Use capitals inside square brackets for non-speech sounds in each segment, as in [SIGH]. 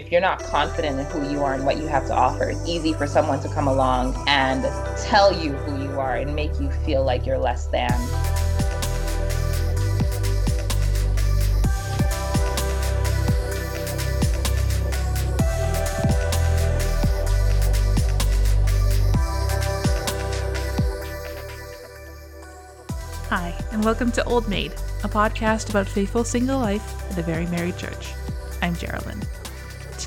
if you're not confident in who you are and what you have to offer, it's easy for someone to come along and tell you who you are and make you feel like you're less than. Hi, and welcome to Old Maid, a podcast about faithful single life at a very married church. I'm Geraldine.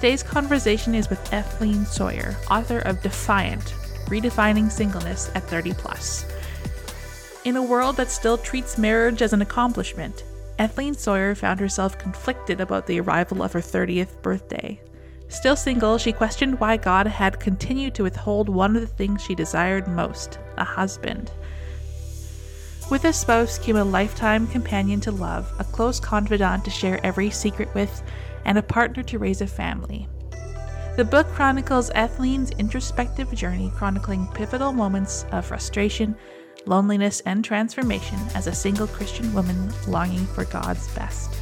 Today's conversation is with Etheline Sawyer, author of Defiant Redefining Singleness at 30 Plus. In a world that still treats marriage as an accomplishment, Etheline Sawyer found herself conflicted about the arrival of her 30th birthday. Still single, she questioned why God had continued to withhold one of the things she desired most a husband. With a spouse came a lifetime companion to love, a close confidant to share every secret with, and a partner to raise a family. The book chronicles Etheline's introspective journey, chronicling pivotal moments of frustration, loneliness, and transformation as a single Christian woman longing for God's best.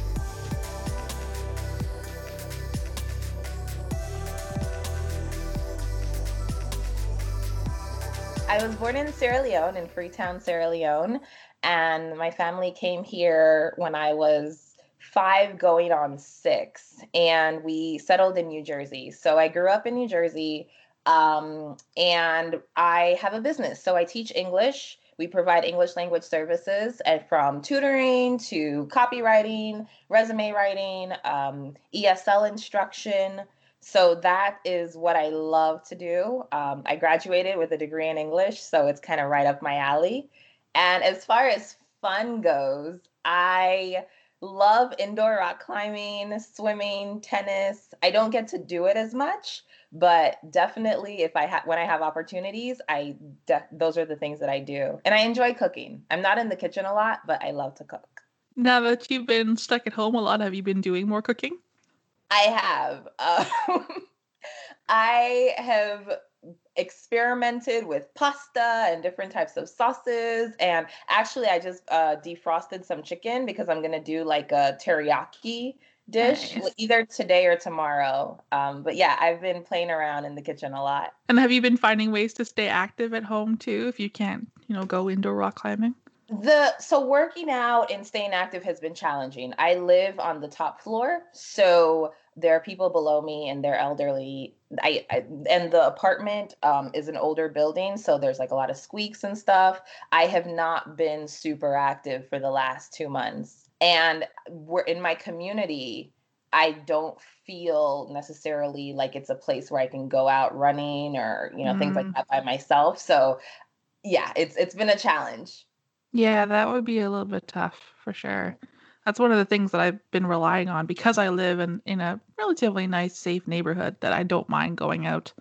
I was born in Sierra Leone, in Freetown, Sierra Leone, and my family came here when I was five going on six, and we settled in New Jersey. So I grew up in New Jersey, um, and I have a business. So I teach English. We provide English language services and from tutoring to copywriting, resume writing, um, ESL instruction. So that is what I love to do. Um, I graduated with a degree in English, so it's kind of right up my alley. And as far as fun goes, I love indoor rock climbing, swimming, tennis. I don't get to do it as much, but definitely if I have when I have opportunities, I de- those are the things that I do. And I enjoy cooking. I'm not in the kitchen a lot, but I love to cook. Now that you've been stuck at home a lot, have you been doing more cooking? I have. [LAUGHS] Um, I have experimented with pasta and different types of sauces. And actually, I just uh, defrosted some chicken because I'm going to do like a teriyaki dish nice. either today or tomorrow. Um, but yeah, I've been playing around in the kitchen a lot. And have you been finding ways to stay active at home too if you can't, you know, go indoor rock climbing? the so working out and staying active has been challenging. I live on the top floor, so there are people below me and they're elderly. I, I and the apartment um, is an older building, so there's like a lot of squeaks and stuff. I have not been super active for the last two months, and we're in my community. I don't feel necessarily like it's a place where I can go out running or you know mm. things like mm. that by myself. So yeah, it's it's been a challenge. Yeah, that would be a little bit tough for sure. That's one of the things that I've been relying on because I live in, in a relatively nice, safe neighborhood that I don't mind going out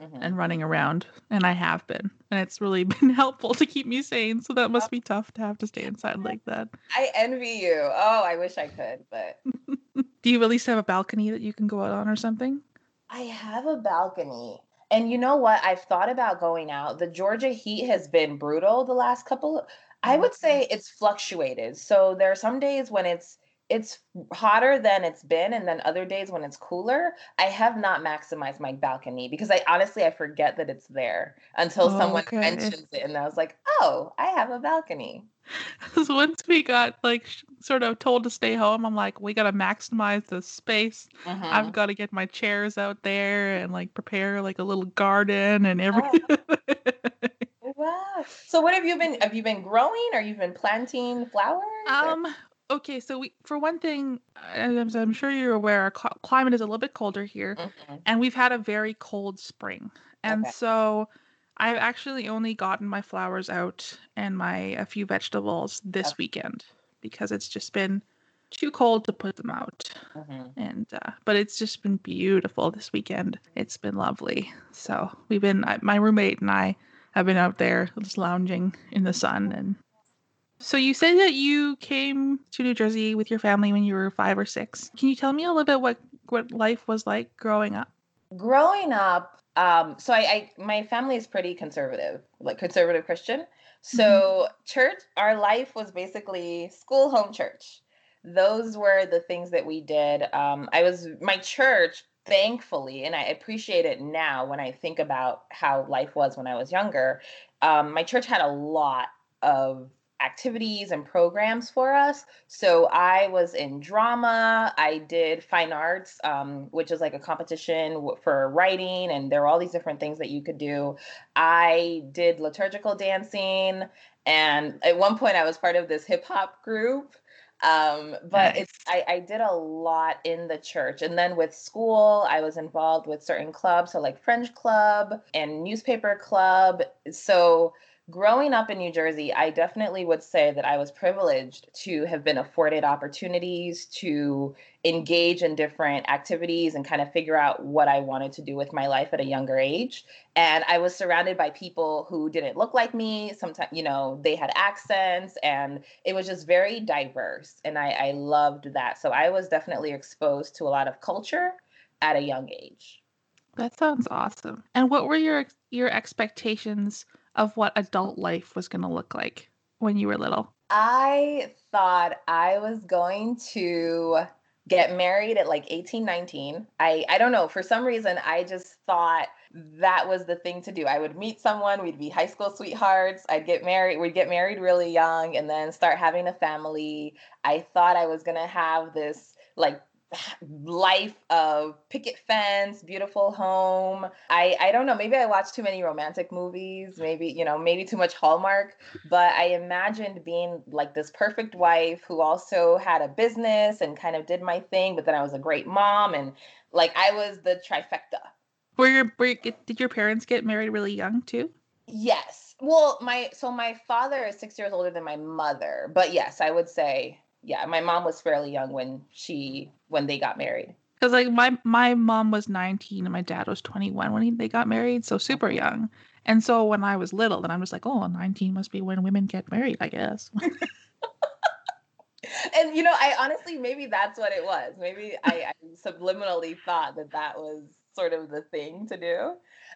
mm-hmm. and running around. And I have been. And it's really [LAUGHS] been helpful to keep me sane. So that must be tough to have to stay inside like that. I envy you. Oh, I wish I could, but. [LAUGHS] Do you at least have a balcony that you can go out on or something? I have a balcony. And you know what? I've thought about going out. The Georgia heat has been brutal the last couple I would say it's fluctuated. So there are some days when it's it's hotter than it's been and then other days when it's cooler i have not maximized my balcony because i honestly i forget that it's there until oh, someone okay. mentions it and i was like oh i have a balcony [LAUGHS] so once we got like sort of told to stay home i'm like we got to maximize the space mm-hmm. i've got to get my chairs out there and like prepare like a little garden and everything oh. [LAUGHS] [LAUGHS] So what have you been have you been growing or you've been planting flowers? Um okay, so we for one thing, as I'm sure you're aware, our cl- climate is a little bit colder here mm-hmm. and we've had a very cold spring. And okay. so I've actually only gotten my flowers out and my a few vegetables this okay. weekend because it's just been too cold to put them out. Mm-hmm. And uh, but it's just been beautiful this weekend. It's been lovely. So we've been my roommate and I have been out there just lounging in the sun and so you said that you came to New Jersey with your family when you were 5 or 6. Can you tell me a little bit what what life was like growing up? Growing up um so I, I my family is pretty conservative, like conservative Christian. So mm-hmm. church our life was basically school home church those were the things that we did. Um, I was my church thankfully, and I appreciate it now when I think about how life was when I was younger, um, my church had a lot of activities and programs for us. So I was in drama. I did fine arts, um, which is like a competition for writing, and there were all these different things that you could do. I did liturgical dancing, and at one point I was part of this hip hop group. Um, but it's I, I did a lot in the church, and then with school, I was involved with certain clubs, so like French club and newspaper club. So growing up in New Jersey, I definitely would say that I was privileged to have been afforded opportunities to engage in different activities and kind of figure out what I wanted to do with my life at a younger age. And I was surrounded by people who didn't look like me. Sometimes, you know, they had accents and it was just very diverse. And I, I loved that. So I was definitely exposed to a lot of culture at a young age. That sounds awesome. And what were your your expectations of what adult life was going to look like when you were little? I thought I was going to get married at like 18 19 i i don't know. For some reason i just thought that was the thing to do. I would meet someone we'd be high school sweethearts i'd get married we'd get married really young and then start having a family. I thought i was going to have this like life of picket fence, beautiful home. I I don't know, maybe I watched too many romantic movies, maybe, you know, maybe too much Hallmark, but I imagined being like this perfect wife who also had a business and kind of did my thing, but then I was a great mom and like I was the trifecta. Were your were, did your parents get married really young too? Yes. Well, my so my father is 6 years older than my mother, but yes, I would say yeah, my mom was fairly young when she when they got married. Because like my my mom was 19 and my dad was 21 when he, they got married, so super young. And so when I was little, then I'm just like, oh, 19 must be when women get married, I guess. [LAUGHS] and you know, I honestly maybe that's what it was. Maybe I, I subliminally thought that that was sort of the thing to do.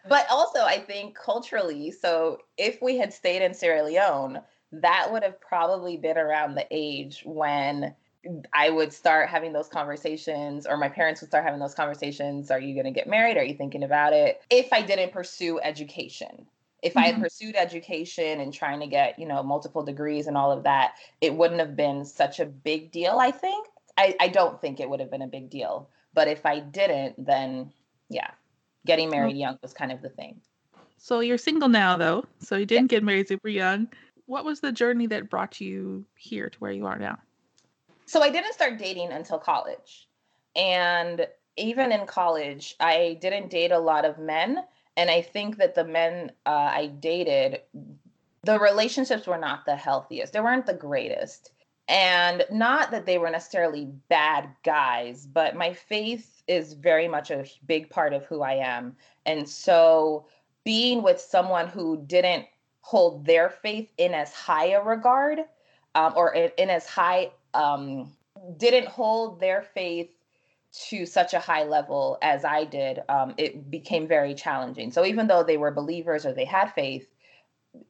But also, I think culturally, so if we had stayed in Sierra Leone, that would have probably been around the age when I would start having those conversations, or my parents would start having those conversations. Are you going to get married? Are you thinking about it? If I didn't pursue education, if mm-hmm. I had mm-hmm. pursued education and trying to get, you know, multiple degrees and all of that, it wouldn't have been such a big deal, I think. I, I don't think it would have been a big deal. But if I didn't, then yeah, getting married young was kind of the thing. So you're single now, though. So you didn't yeah. get married super young what was the journey that brought you here to where you are now? So I didn't start dating until college. And even in college, I didn't date a lot of men. And I think that the men uh, I dated, the relationships were not the healthiest. They weren't the greatest. And not that they were necessarily bad guys, but my faith is very much a big part of who I am. And so being with someone who didn't hold their faith in as high a regard um, or in, in, as high um, didn't hold their faith to such a high level as I did, um, it became very challenging. So even though they were believers or they had faith,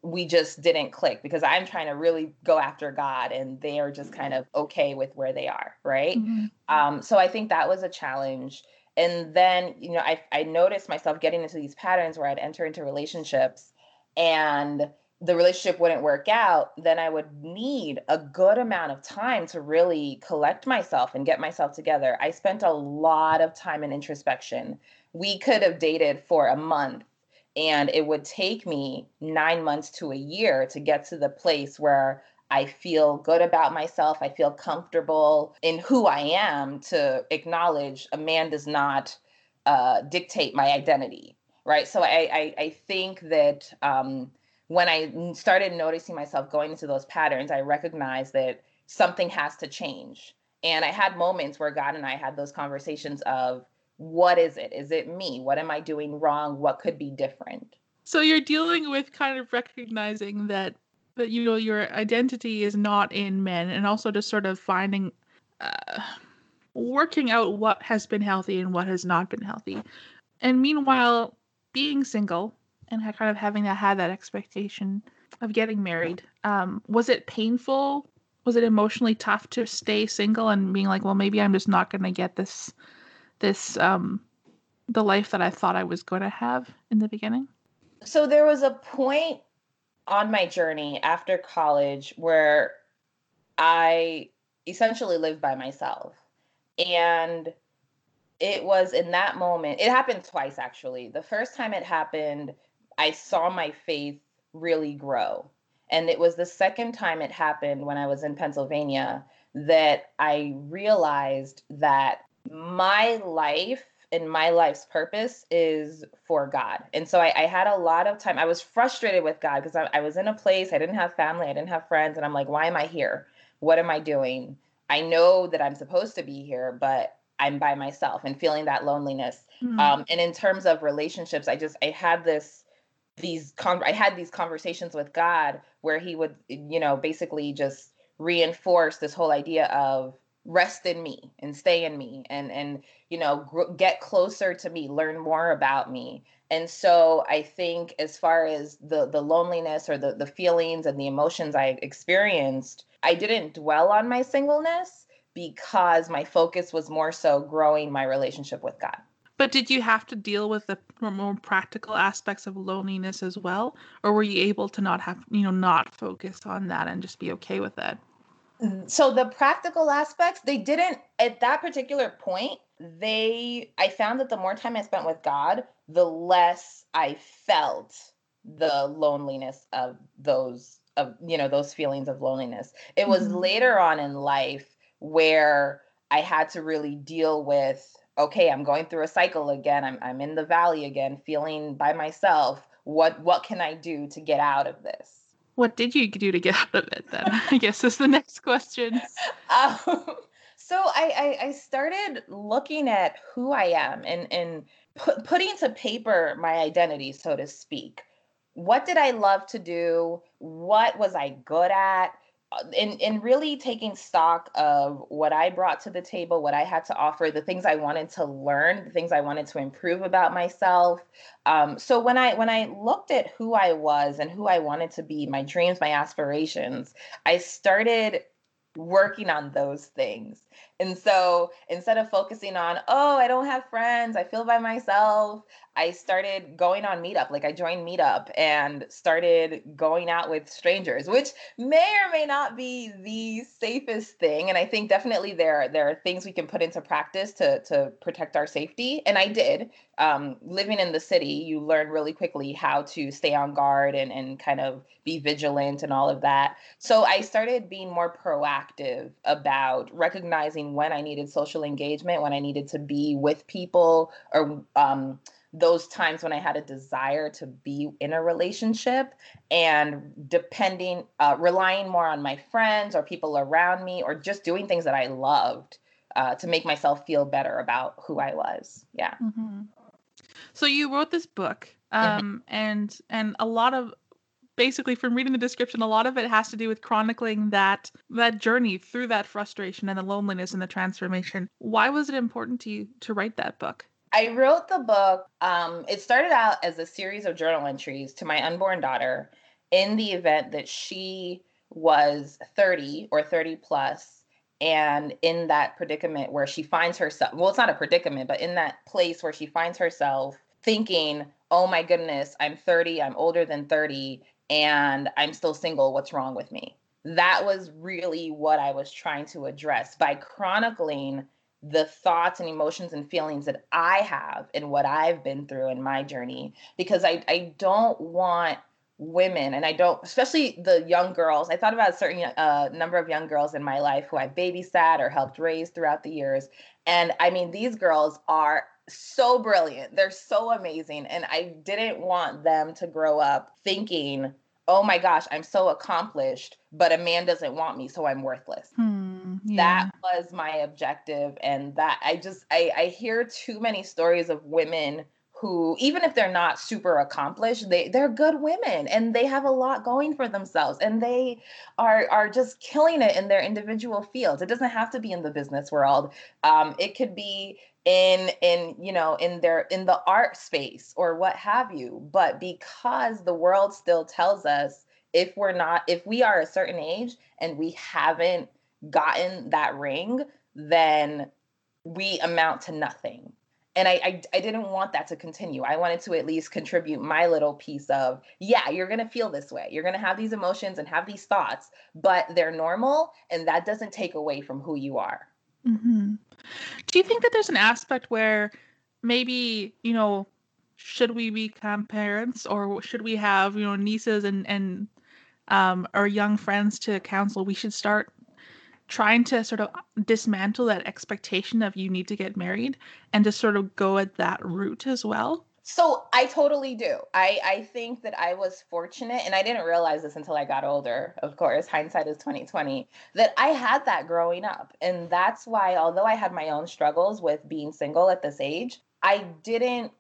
we just didn't click because I'm trying to really go after God and they are just kind of okay with where they are, right? Mm-hmm. Um, so I think that was a challenge. And then, you know, I, I noticed myself getting into these patterns where I'd enter into relationships and the relationship wouldn't work out, then I would need a good amount of time to really collect myself and get myself together. I spent a lot of time in introspection. We could have dated for a month, and it would take me nine months to a year to get to the place where I feel good about myself. I feel comfortable in who I am to acknowledge a man does not uh, dictate my identity right? So I I, I think that um, when I started noticing myself going into those patterns, I recognized that something has to change. And I had moments where God and I had those conversations of what is it? Is it me? What am I doing wrong? What could be different? So you're dealing with kind of recognizing that that you know your identity is not in men and also just sort of finding uh, working out what has been healthy and what has not been healthy. And meanwhile, being single and kind of having to have that expectation of getting married, um, was it painful? Was it emotionally tough to stay single and being like, well, maybe I'm just not going to get this this um, the life that I thought I was going to have in the beginning? So there was a point on my journey after college where I essentially lived by myself. And it was in that moment, it happened twice actually. The first time it happened, I saw my faith really grow. And it was the second time it happened when I was in Pennsylvania that I realized that my life and my life's purpose is for God. And so I, I had a lot of time. I was frustrated with God because I, I was in a place, I didn't have family, I didn't have friends. And I'm like, why am I here? What am I doing? I know that I'm supposed to be here, but I'm by myself and feeling that loneliness. Mm-hmm. Um, and in terms of relationships, I just I had this these con- I had these conversations with God where He would you know basically just reinforce this whole idea of rest in me and stay in me and and you know gr- get closer to me learn more about me and so i think as far as the the loneliness or the the feelings and the emotions i experienced i didn't dwell on my singleness because my focus was more so growing my relationship with god. But did you have to deal with the more practical aspects of loneliness as well? Or were you able to not have you know not focus on that and just be okay with it? So the practical aspects they didn't at that particular point they i found that the more time i spent with god the less i felt the loneliness of those of you know those feelings of loneliness. It was mm-hmm. later on in life where i had to really deal with okay i'm going through a cycle again i'm, I'm in the valley again feeling by myself what what can i do to get out of this what did you do to get [LAUGHS] out of it then? I guess is the next question. [LAUGHS] Um, so I, I, I started looking at who I am and and put, putting to paper my identity, so to speak. What did I love to do? What was I good at? In in really taking stock of what I brought to the table, what I had to offer, the things I wanted to learn, the things I wanted to improve about myself. Um, so when I when I looked at who I was and who I wanted to be, my dreams, my aspirations, I started working on those things. And so instead of focusing on, oh, I don't have friends, I feel by myself, I started going on Meetup. Like I joined Meetup and started going out with strangers, which may or may not be the safest thing. And I think definitely there there are things we can put into practice to to protect our safety. And I did. Um, living in the city, you learn really quickly how to stay on guard and and kind of be vigilant and all of that. So I started being more proactive about recognizing when I needed social engagement, when I needed to be with people or um, those times when I had a desire to be in a relationship and depending, uh, relying more on my friends or people around me or just doing things that I loved uh, to make myself feel better about who I was. Yeah. Mm-hmm. So you wrote this book, mm-hmm. um, mm-hmm. and and a lot of basically from reading the description a lot of it has to do with chronicling that that journey through that frustration and the loneliness and the transformation why was it important to you to write that book I wrote the book. Um, it started out as a series of journal entries to my unborn daughter in the event that she was 30 or 30 plus and in that predicament where she finds herself well it's not a predicament but in that place where she finds herself thinking oh my goodness i'm 30 i'm older than 30 and i'm still single what's wrong with me? That was really what i was trying to address by chronicling the thoughts and emotions and feelings that I have and what I've been through in my journey because I, I don't want women and I don't especially the young girls I thought about a certain uh, number of young girls in my life who I babysat or helped raise throughout the years and I mean these girls are so brilliant they're so amazing and I didn't want them to grow up thinking oh my gosh, I'm so accomplished, but a man doesn't want me, so I'm worthless. Hmm, yeah. That was my objective. And that I just, I, I hear too many stories of women who even if they're not super accomplished they they're good women and they have a lot going for themselves and they are are just killing it in their individual fields. It doesn't have to be in the business world. Um, it could be in in you know in their in the art space or what have you but because the world still tells us if we're not if we are a certain age and we haven't gotten that ring then we amount to nothing and I, I, I didn't want that to continue. I wanted to at least contribute my little piece of yeah, you're gonna feel this way. You're gonna have these emotions and have these thoughts, but they're normal, and that doesn't take away from who you are. Mm-hmm. Do you think that there's an aspect where maybe you know should we become parents or should we have you know nieces and and um, our young friends to counsel we should start trying to sort of dismantle that expectation of you need to get married and just sort of go at that route as well so I totally do. I I think that I was fortunate and I didn't realize this until I got older. Of course, hindsight is 2020. That I had that growing up. And that's why although I had my own struggles with being single at this age, I didn't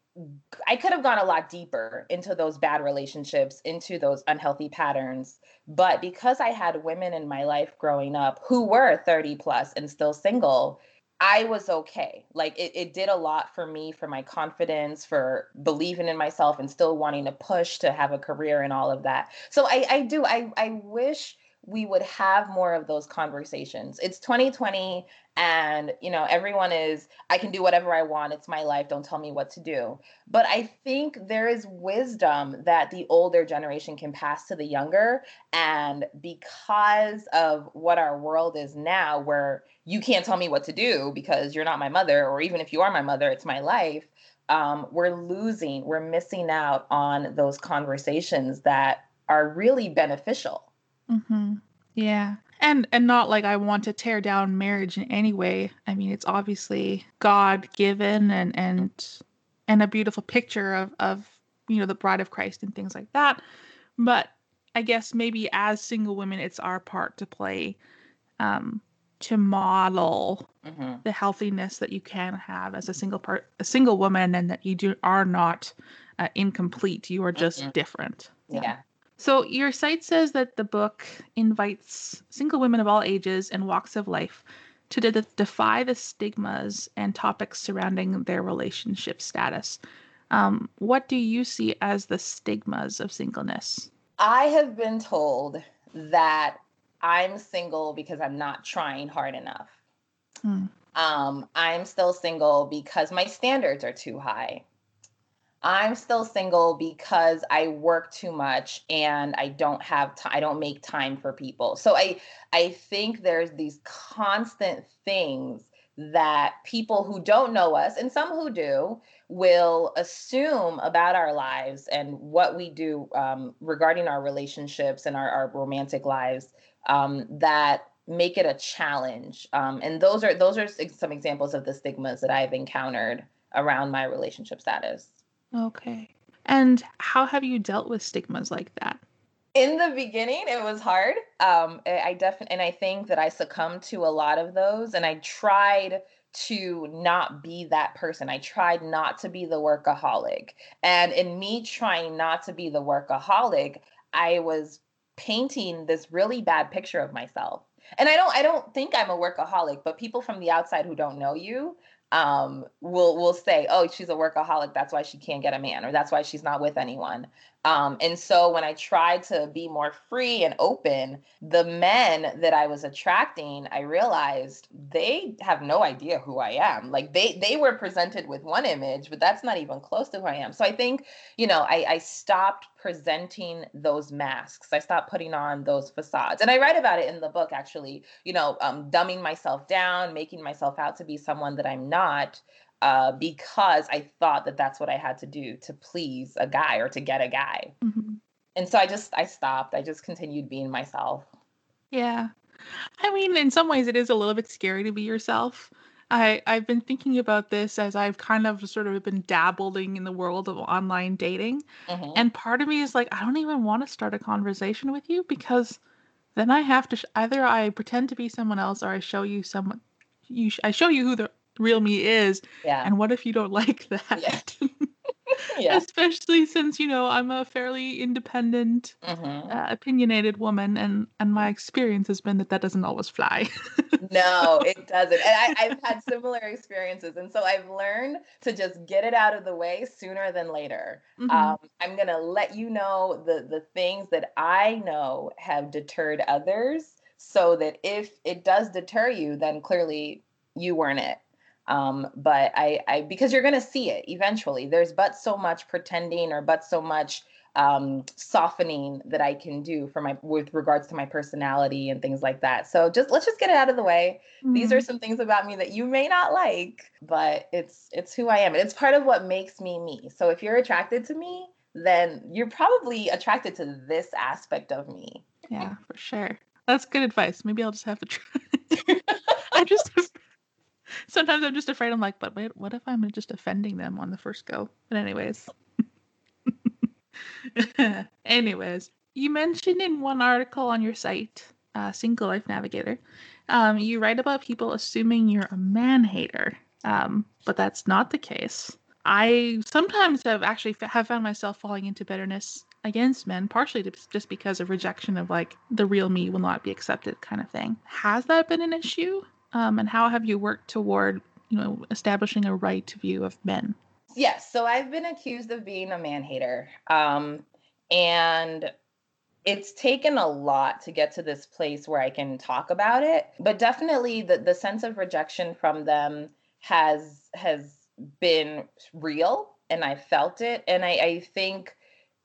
I could have gone a lot deeper into those bad relationships, into those unhealthy patterns. But because I had women in my life growing up who were 30 plus and still single, I was okay. Like it, it did a lot for me, for my confidence, for believing in myself and still wanting to push to have a career and all of that. So I, I do, I, I wish we would have more of those conversations. It's 2020 and you know everyone is I can do whatever I want. It's my life. Don't tell me what to do. But I think there is wisdom that the older generation can pass to the younger and because of what our world is now where you can't tell me what to do because you're not my mother or even if you are my mother, it's my life. Um, we're losing, we're missing out on those conversations that are really beneficial Mm-hmm. Yeah. And and not like I want to tear down marriage in any way. I mean, it's obviously God given and and and a beautiful picture of of you know the bride of Christ and things like that. But I guess maybe as single women, it's our part to play um, to model mm-hmm. the healthiness that you can have as a single part, a single woman, and that you do are not uh, incomplete. You are just mm-hmm. different. Yeah. yeah. So, your site says that the book invites single women of all ages and walks of life to de- defy the stigmas and topics surrounding their relationship status. Um, what do you see as the stigmas of singleness? I have been told that I'm single because I'm not trying hard enough. Hmm. Um, I'm still single because my standards are too high. I'm still single because I work too much and I don't have time I don't make time for people. So I I think there's these constant things that people who don't know us and some who do will assume about our lives and what we do um, regarding our relationships and our, our romantic lives um, that make it a challenge um, and those are those are some examples of the stigmas that i've encountered around my relationship status Okay. And how have you dealt with stigmas like that? In the beginning, it was hard. Um, I definitely, and I think that I succumbed to a lot of those, and I tried to not be that person. I tried not to be the workaholic. And in me trying not to be the workaholic, I was painting this really bad picture of myself. And I don't I don't think I'm a workaholic, but people from the outside who don't know you um, will will say, "Oh, she's a workaholic. That's why she can't get a man, or that's why she's not with anyone." Um, and so when I tried to be more free and open, the men that I was attracting, I realized they have no idea who I am. Like they they were presented with one image, but that's not even close to who I am. So I think, you know, I, I stopped presenting those masks. I stopped putting on those facades. And I write about it in the book, actually, you know, um, dumbing myself down, making myself out to be someone that I'm not uh, because I thought that that's what I had to do to please a guy or to get a guy. Mm-hmm. And so I just I stopped. I just continued being myself. Yeah. I mean, in some ways it is a little bit scary to be yourself. I I've been thinking about this as I've kind of sort of been dabbling in the world of online dating. Mm-hmm. And part of me is like I don't even want to start a conversation with you because then I have to sh- either I pretend to be someone else or I show you someone you sh- I show you who the real me is. Yeah. And what if you don't [LAUGHS] like that? Yeah. [LAUGHS] yeah. Especially since you know I'm a fairly independent, mm-hmm. uh, opinionated woman, and and my experience has been that that doesn't always fly. [LAUGHS] no, it doesn't. And I, I've had similar experiences, and so I've learned to just get it out of the way sooner than later. Mm-hmm. Um, I'm gonna let you know the the things that I know have deterred others, so that if it does deter you, then clearly you weren't it Um, but I, I because you're gonna see it eventually. There's but so much pretending or but so much um, softening that I can do for my with regards to my personality and things like that. So just let's just get it out of the way. Mm-hmm. These are mm-hmm. some things about me that you may not like, but it's it's who I am. It's part of what makes me me. So if you're attracted to me, then you're probably attracted to this aspect of me. Yeah, [LAUGHS] for sure. That's good advice. Maybe I'll just have to try. [LAUGHS] [LAUGHS] I just sometimes I'm just afraid. I'm like, but wait, what if I'm just offending them on the first go? But anyways. [LAUGHS] Anyways, you mentioned in one article on your site, uh, Single Life Navigator, um, you write about people assuming you're a man hater, um, but that's not the case. I sometimes have actually f- have found myself falling into bitterness against men, partially just because of rejection of like the real me will not be accepted kind of thing. Has that been an issue? Um, and how have you worked toward you know establishing a right view of men? Yes. So I've been accused of being a man hater. Um, and it's taken a lot to get to this place where I can talk about it. But definitely the, the sense of rejection from them has has been real and I felt it. And I, I think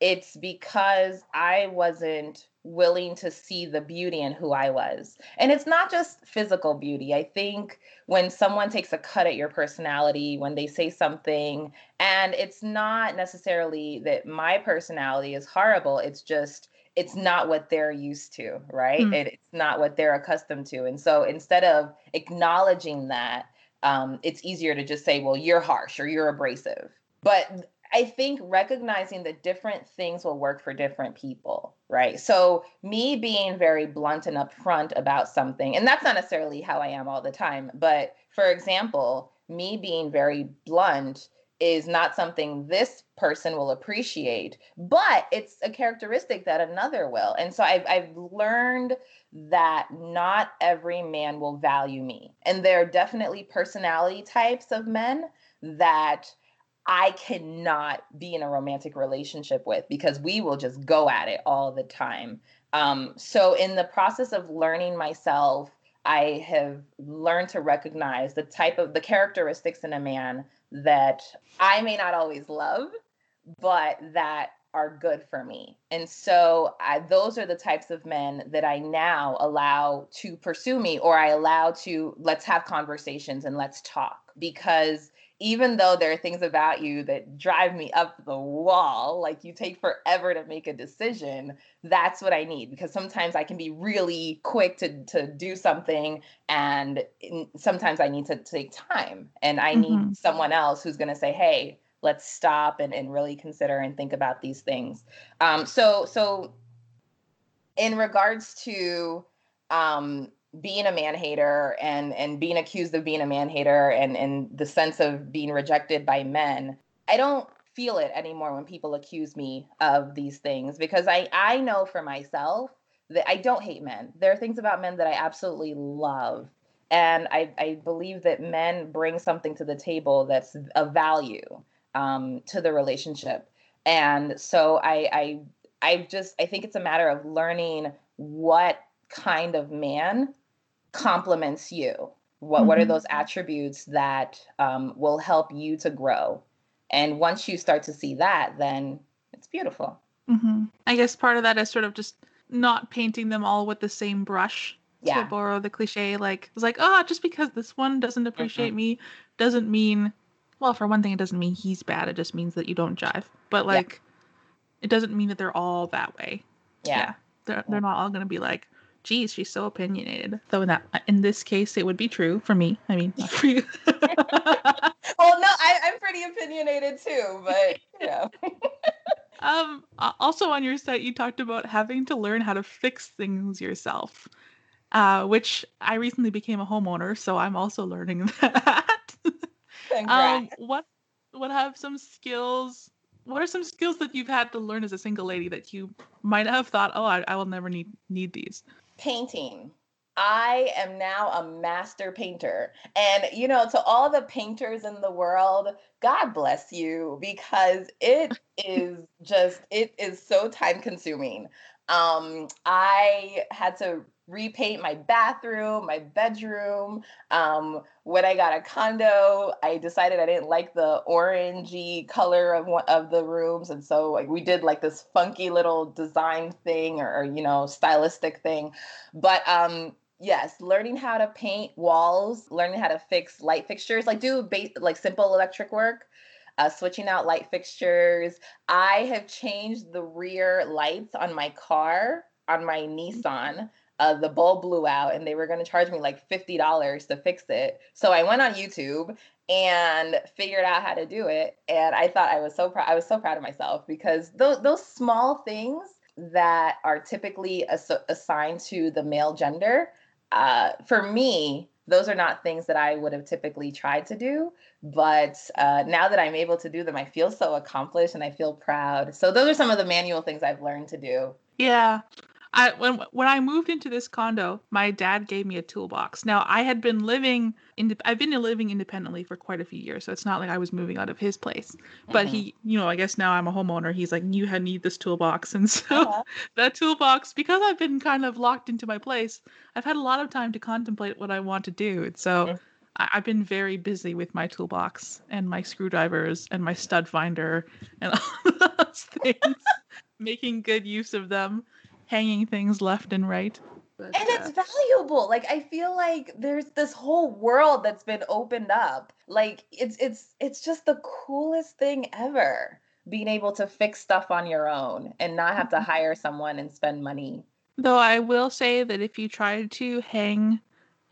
it's because I wasn't willing to see the beauty in who I was. And it's not just physical beauty. I think when someone takes a cut at your personality, when they say something, and it's not necessarily that my personality is horrible, it's just it's not what they're used to, right? Mm. It, it's not what they're accustomed to. And so instead of acknowledging that, um, it's easier to just say, well, you're harsh or you're abrasive. But I think recognizing that different things will work for different people, right? So, me being very blunt and upfront about something, and that's not necessarily how I am all the time, but for example, me being very blunt is not something this person will appreciate, but it's a characteristic that another will. And so I've, I've learned that not every man will value me. And there are definitely personality types of men that I cannot be in a romantic relationship with because we will just go at it all the time. Um, so, in the process of learning myself, I have learned to recognize the type of the characteristics in a man that I may not always love, but that are good for me. And so I, those are the types of men that I now allow to pursue me or I allow to let's have conversations and let's talk because even though there are things about you that drive me up the wall, like you take forever to make a decision, that's what I need because sometimes I can be really quick to to do something and sometimes I need to take time and I need mm-hmm. someone else who's going to say, "Hey, let's stop and, and really consider and think about these things." Um, so so in regards to um, being a man hater and and being accused of being a man hater and and the sense of being rejected by men i don't feel it anymore when people accuse me of these things because i i know for myself that i don't hate men. There are things about men that i absolutely love and i i believe that men bring something to the table that's of value um, to the relationship. And so i i i just i think it's a matter of learning what kind of man complements you what mm-hmm. what are mm-hmm. those attributes that um, will help you to grow and once you start to see that then it's beautiful mm-hmm. i guess part of that is sort of just not painting them all with the same brush yeah. to borrow the cliche like it's like oh just because this one doesn't appreciate mm-hmm. me doesn't mean well for one thing it doesn't mean he's bad it just means that you don't jive but like yeah. it doesn't mean that they're all that way yeah, yeah. they're, they're not all going to be like geez, she's so opinionated. Though in that in this case, it would be true for me. I mean, not for you. [LAUGHS] well, no, I, I'm pretty opinionated too, but you know. [LAUGHS] um. Also, on your site, you talked about having to learn how to fix things yourself, uh, which I recently became a homeowner, so I'm also learning [LAUGHS] that. um, what what have some skills what are some skills that you've had to learn as a single lady that you might have thought, oh, I, I will never need need these? Painting. I am now a master painter. And, you know, to all the painters in the world, God bless you because it [LAUGHS] is just, it is so time consuming. Um, I had to repaint my bathroom, my bedroom. Um, when I got a condo, I decided I didn't like the orangey color of one of the rooms, and so like we did like this funky little design thing or, or you know stylistic thing. But um, yes, learning how to paint walls, learning how to fix light fixtures, like do base, like simple electric work. Uh, switching out light fixtures. I have changed the rear lights on my car on my Nissan uh, the bulb blew out and they were going to charge me like $50 to fix it. So I went on YouTube and figured out how to do it. And I thought I was so proud. I was so proud of myself because those, those small things that are typically ass- assigned to the male gender, uh, for me, those are not things that I would have typically tried to do. But uh, now that I'm able to do them, I feel so accomplished and I feel proud. So those are some of the manual things I've learned to do. Yeah. I when when I moved into this condo, my dad gave me a toolbox. Now I had been living in I've been living independently for quite a few years, so it's not like I was moving out of his place. But mm-hmm. he, you know, I guess now I'm a homeowner. He's like, you had need this toolbox, [LAUGHS] and so uh-huh. that toolbox, because I've been kind of locked into my place, I've had a lot of time to contemplate what I want to do. And so. Mm-hmm. I, I've been very busy with my toolbox and my screwdrivers and my stud finder and [LAUGHS] all those things, making good use of them hanging things left and right. But, and it's uh, valuable. Like I feel like there's this whole world that's been opened up. Like it's it's it's just the coolest thing ever being able to fix stuff on your own and not have to mm-hmm. hire someone and spend money. Though I will say that if you try to hang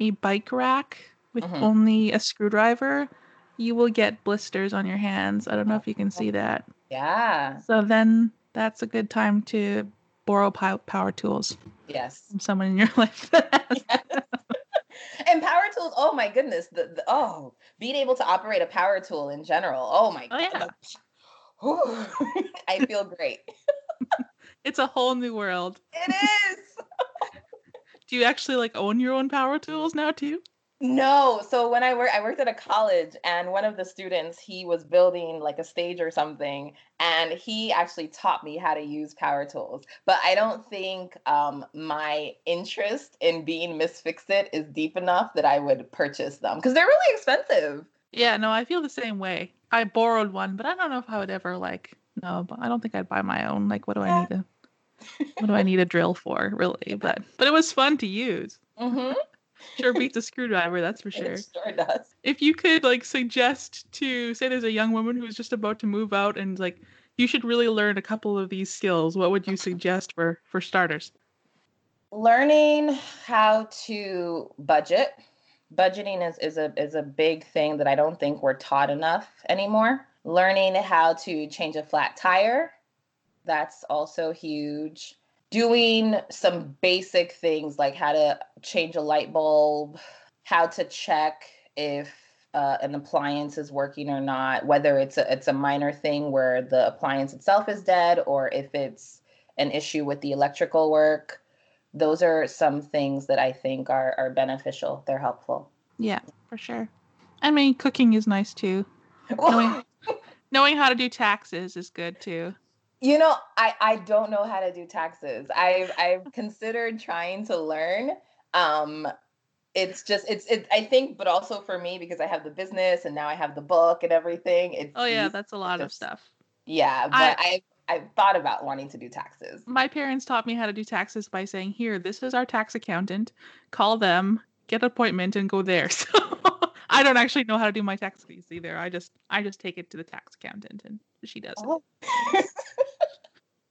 a bike rack with mm-hmm. only a screwdriver, you will get blisters on your hands. I don't know if you can see that. Yeah. So then that's a good time to borrow power tools. Yes. From someone in your [LAUGHS] life. yes. [LAUGHS] And power tools, oh my goodness. The, the, oh, being able to operate a power tool in general. Oh my oh, yeah. [LAUGHS] I feel great. it's a whole new world. It is. Do you actually like own your own power tools now too? No. So when I worked, I worked at a college, and one of the students, he was building like a stage or something, and he actually taught me how to use power tools. But I don't think um, my interest in being Miss Fix It is deep enough that I would purchase them because they're really expensive. Yeah, no, I feel the same way. I borrowed one, but I don't know if I would ever like. No, but I don't think I'd buy my own. Like, what do I need to? what do I need a drill for, really? [LAUGHS] But but it was fun to use. Mm-hmm sure beats a screwdriver, that's for [LAUGHS] sure. It sure does. If you could like suggest to say there's a young woman who's just about to move out and like you should really learn a couple of these skills, what would you suggest for for starters? Learning how to budget. Budgeting is, is a is a big thing that I don't think we're taught enough anymore. Learning how to change a flat tire. That's also huge doing some basic things like how to change a light bulb, how to check if uh, an appliance is working or not, whether it's a, it's a minor thing where the appliance itself is dead or if it's an issue with the electrical work. Those are some things that I think are, are beneficial. They're helpful. Yeah, for sure. I mean, cooking is nice too. knowing, [LAUGHS] knowing how to do taxes is good too. You know, I I don't know how to do taxes. I've I've considered trying to learn. Um it's just it's it I think but also for me because I have the business and now I have the book and everything. It's Oh yeah, that's a lot just, of stuff. Yeah, but I, I I've thought about wanting to do taxes. My parents taught me how to do taxes by saying, "Here, this is our tax accountant. Call them, get an appointment, and go there." [LAUGHS] So I don't actually know how to do my taxes either. I just I just take it to the tax accountant, and she does oh. it. [LAUGHS]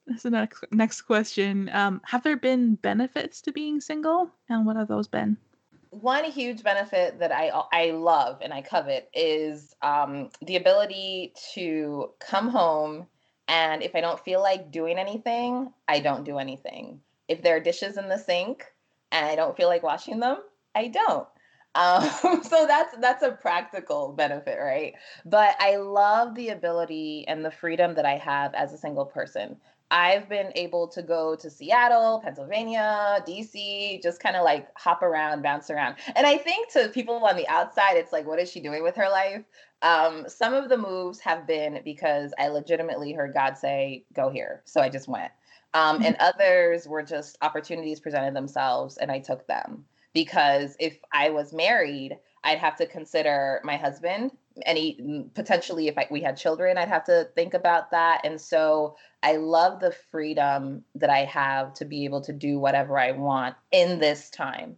That's the next next question. Um, have there been benefits to being single, and what have those been? One huge benefit that I I love and I covet is um, the ability to come home and if I don't feel like doing anything, I don't do anything. If there are dishes in the sink and I don't feel like washing them, I don't. [LAUGHS] Um, so that's that's a practical benefit, right? But I love the ability and the freedom that I have as a single person. I've been able to go to Seattle, Pennsylvania, DC, just kind of like hop around, bounce around. And I think to people on the outside, it's like, what is she doing with her life? Um, some of the moves have been because I legitimately heard God say, go here. So I just went. Um, and others were just opportunities presented themselves and I took them because if I was married, I'd have to consider my husband. Any potentially, if I, we had children, I'd have to think about that. And so I love the freedom that I have to be able to do whatever I want in this time.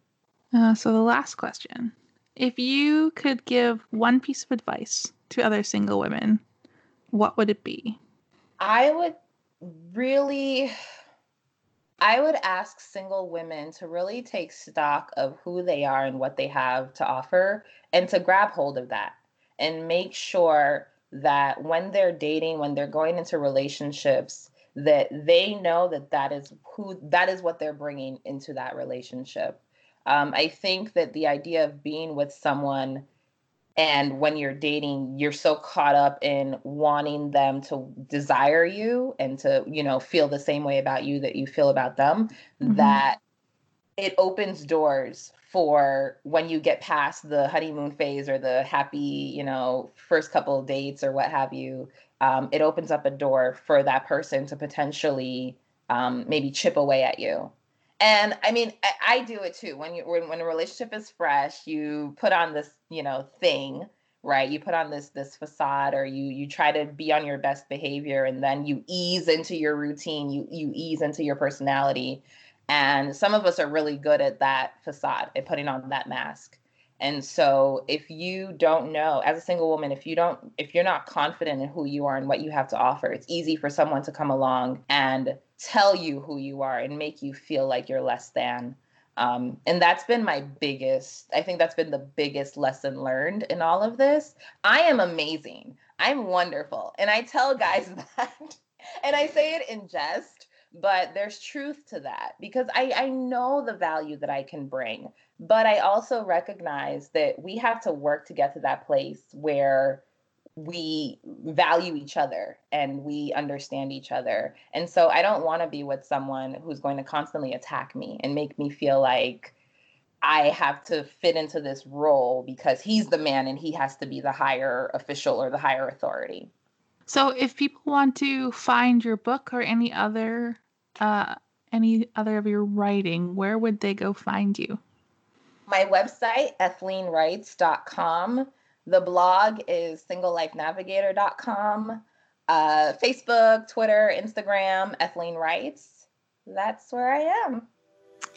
Uh, so, the last question if you could give one piece of advice to other single women, what would it be? I would really I would ask single women to really take stock of who they are and what they have to offer and to grab hold of that and make sure that when they're dating, when they're going into relationships, that they know that that is who that is what they're bringing into that relationship. Um, I think that the idea of being with someone and when you're dating you're so caught up in wanting them to desire you and to you know feel the same way about you that you feel about them mm-hmm. that it opens doors for when you get past the honeymoon phase or the happy you know first couple of dates or what have you um, it opens up a door for that person to potentially um, maybe chip away at you and I mean, I, I, do it too. When you when, when a relationship is fresh, you put on this, you know, thing, right? You put on this this facade, or you you try to be on your best behavior, and then you ease into your routine. You you ease into your personality, and some of us are really good at that facade, at putting on that mask. And so if you don't know as a single woman, if you don't if you're not confident in who you are and what you have to offer, it's easy for someone to come along and tell you who you are and make you feel like you're less than. Um, and that's been my biggest, I think that's been the biggest lesson learned in all of this. I am amazing. I'm wonderful. And I tell guys [LAUGHS] that. and I say it in jest, but there's truth to that because I, I know the value that I can bring. But I also recognize that we have to work to get to that place where we value each other and we understand each other. And so I don't want to be with someone who's going to constantly attack me and make me feel like I have to fit into this role because he's the man and he has to be the higher official or the higher authority. So if people want to find your book or any other uh any other of your writing, where would they go find you? My website, ethleenwrites.com. The blog is singlelifenavigator.com. Uh, Facebook, Twitter, Instagram, Ethleen Writes. That's where I am.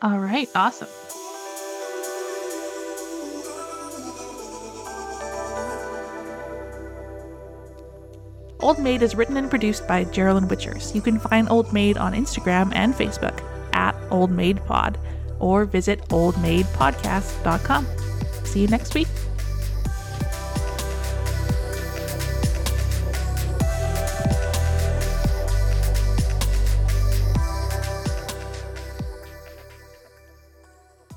All right, awesome. Old Maid is written and produced by Geraldine Witchers. You can find Old Maid on Instagram and Facebook at Old Maid Pod or visit oldmaidpodcast.com. See you next week.